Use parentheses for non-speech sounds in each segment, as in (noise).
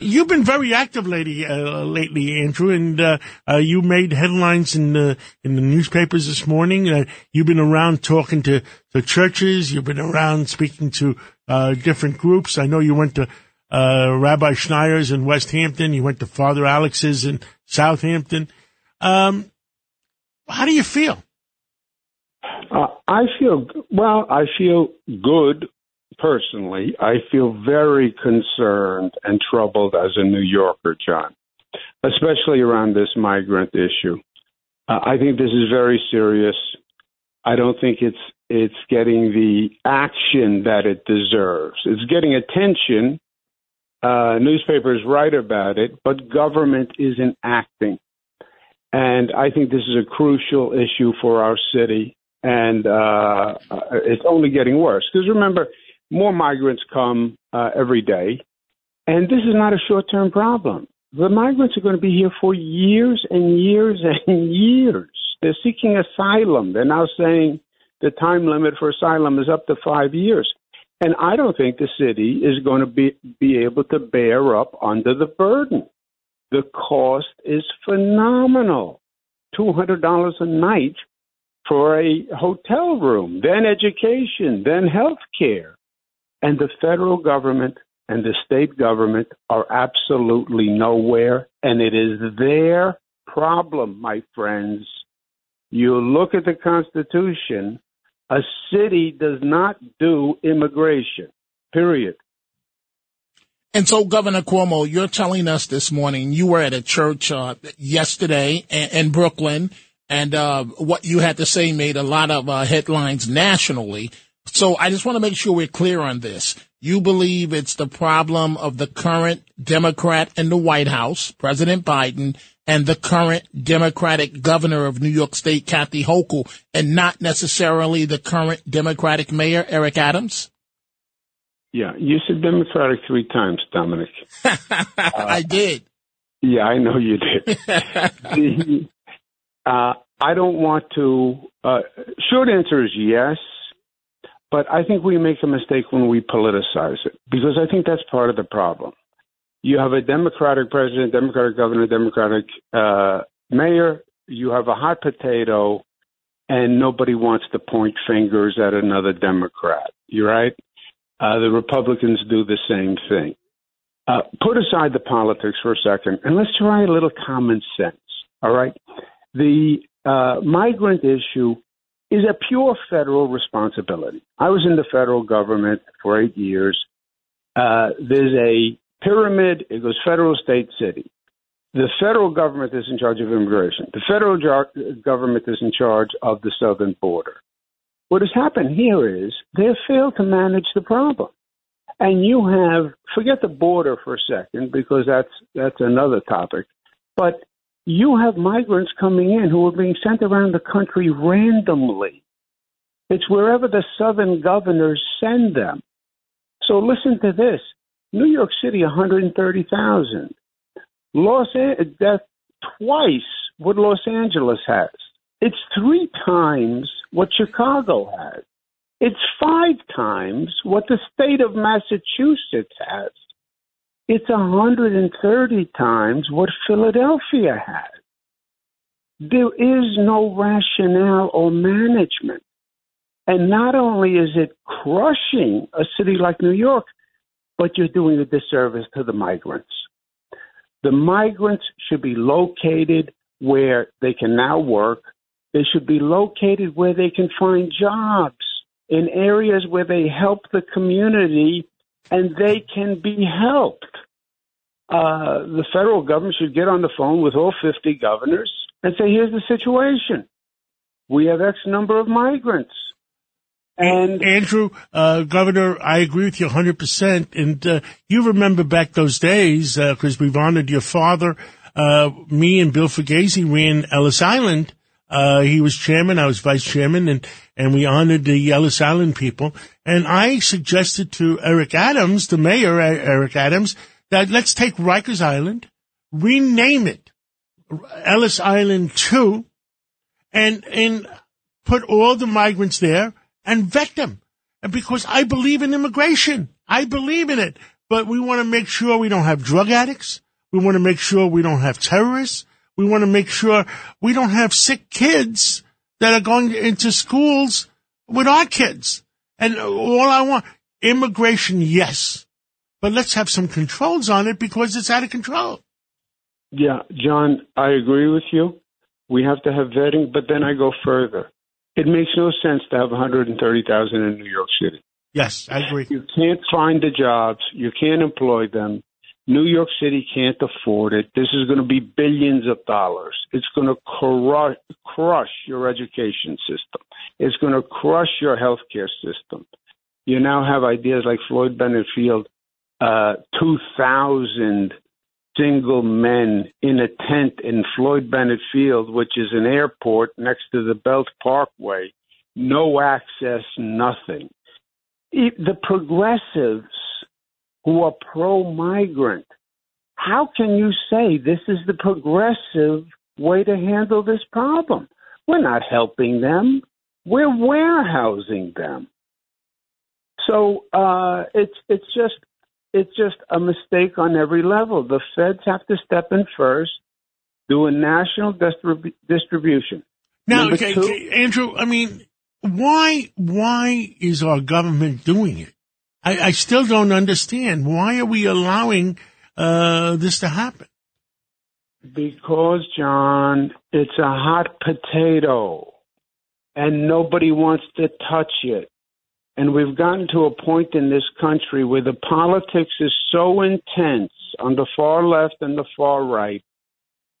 You've been very active lately, uh, lately, Andrew, and uh, uh, you made headlines in the in the newspapers this morning. Uh, you've been around talking to the churches. You've been around speaking to uh, different groups. I know you went to uh, Rabbi Schneier's in West Hampton. You went to Father Alex's in Southampton. Um, how do you feel? I feel well. I feel good personally, I feel very concerned and troubled as a New Yorker, John, especially around this migrant issue. Uh, I think this is very serious. I don't think it's it's getting the action that it deserves. It's getting attention. Uh, newspapers write about it, but government isn't acting. And I think this is a crucial issue for our city, and uh, it's only getting worse. Because remember, more migrants come uh, every day, and this is not a short term problem. The migrants are going to be here for years and years (laughs) and years. They're seeking asylum. They're now saying the time limit for asylum is up to five years. And I don't think the city is going to be, be able to bear up under the burden. The cost is phenomenal $200 a night for a hotel room, then education, then health care. And the federal government and the state government are absolutely nowhere. And it is their problem, my friends. You look at the Constitution, a city does not do immigration, period. And so, Governor Cuomo, you're telling us this morning you were at a church uh, yesterday in, in, Brooklyn, and uh, what you had to say made a lot of uh, headlines nationally. So I just want to make sure we're clear on this. You believe it's the problem of the current Democrat in the White House, President Biden, and the current Democratic governor of New York State, Kathy Hochul, and not necessarily the current Democratic mayor, Eric Adams? Yeah, you said Democratic three times, Dominic. (laughs) I did. Yeah, I know you did. (laughs) the, uh, I don't want to. Uh, short answer is yes. But I think we make a mistake when we politicize it because I think that's part of the problem. You have a Democratic president, Democratic governor, Democratic uh, mayor. You have a hot potato, and nobody wants to point fingers at another Democrat. You're right. Uh, the Republicans do the same thing. Uh, put aside the politics for a second, and let's try a little common sense. All right. The uh, migrant issue is a pure federal responsibility. I was in the federal government for eight years. Uh, there's a pyramid. It goes federal, state, city. The federal government is in charge of immigration. The federal government is in charge of the southern border. What has happened here is they have failed to manage the problem. And you have, forget the border for a second because that's, that's another topic. But you have migrants coming in who are being sent around the country randomly. It's wherever the southern governors send them. So listen to this. New York City, 130,000. Los Angeles, that's twice what Los Angeles has. It's three times what Chicago has. It's five times what the state of Massachusetts has. It's 130 times what Philadelphia has. There is no rationale or management. And not only is it crushing a city like New York, but you're doing a disservice to the migrants. The migrants should be located where they can now work. They should be located where they can find jobs in areas where they help the community and they can be helped. Uh, the federal government should get on the phone with all 50 governors and say, here's the situation. We have X number of migrants. And Andrew, uh, Governor, I agree with you 100%. And uh, you remember back those days, because uh, we've honored your father. Uh, me and Bill Fugazy ran Ellis Island Uh, he was chairman, I was vice chairman, and, and we honored the Ellis Island people. And I suggested to Eric Adams, the mayor, Eric Adams, that let's take Rikers Island, rename it Ellis Island 2, and, and put all the migrants there and vet them. And because I believe in immigration. I believe in it. But we want to make sure we don't have drug addicts. We want to make sure we don't have terrorists. We want to make sure we don't have sick kids that are going into schools with our kids. And all I want, immigration, yes, but let's have some controls on it because it's out of control. Yeah, John, I agree with you. We have to have vetting, but then I go further. It makes no sense to have 130,000 in New York City. Yes, I agree. You can't find the jobs. You can't employ them. New York City can't afford it. This is going to be billions of dollars. It's going to crush, crush your education system. It's going to crush your healthcare system. You now have ideas like Floyd Bennett Field, uh, 2,000 single men in a tent in Floyd Bennett Field, which is an airport next to the Belt Parkway. No access, nothing. The progressives who are pro migrant, how can you say this is the progressive way to handle this problem? We're not helping them, we're warehousing them. So uh, it's it's just it's just a mistake on every level. The feds have to step in first, do a national distrib- distribution. Now, okay, two, Andrew, I mean, why why is our government doing it? I, I still don't understand. Why are we allowing uh, this to happen? Because, John, it's a hot potato, and nobody wants to touch it. And we've gotten to a point in this country where the politics is so intense on the far left and the far right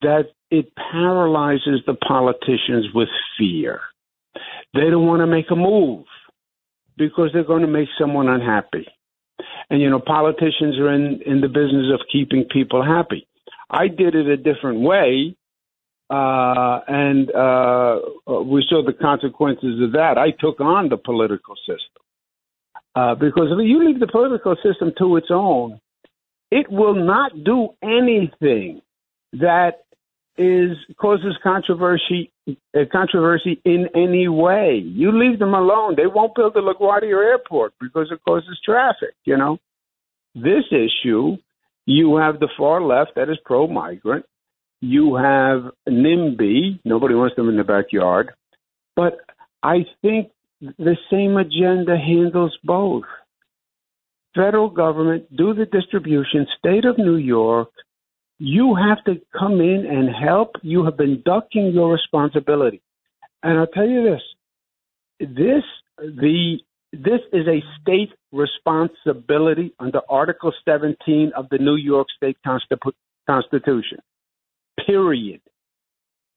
that it paralyzes the politicians with fear. They don't want to make a move because they're going to make someone unhappy. And, you know, politicians are in, in the business of keeping people happy. I did it a different way. Uh, and uh, we saw the consequences of that. I took on the political system. Uh, because if you leave the political system to its own, it will not do anything that is causes controversy uh, controversy in any way. You leave them alone, they won't build the LaGuardia Airport because it causes traffic. You know, this issue, you have the far left that is pro-migrant. You have NIMBY. Nobody wants them in the backyard, but I think the same agenda handles both. Federal government, do the distribution, state of New York, you have to come in and help. You have been ducking your responsibility. And I'll tell you this this the this is a state responsibility under Article 17 of the New York State Constitution. Period.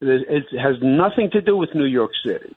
It has nothing to do with New York City.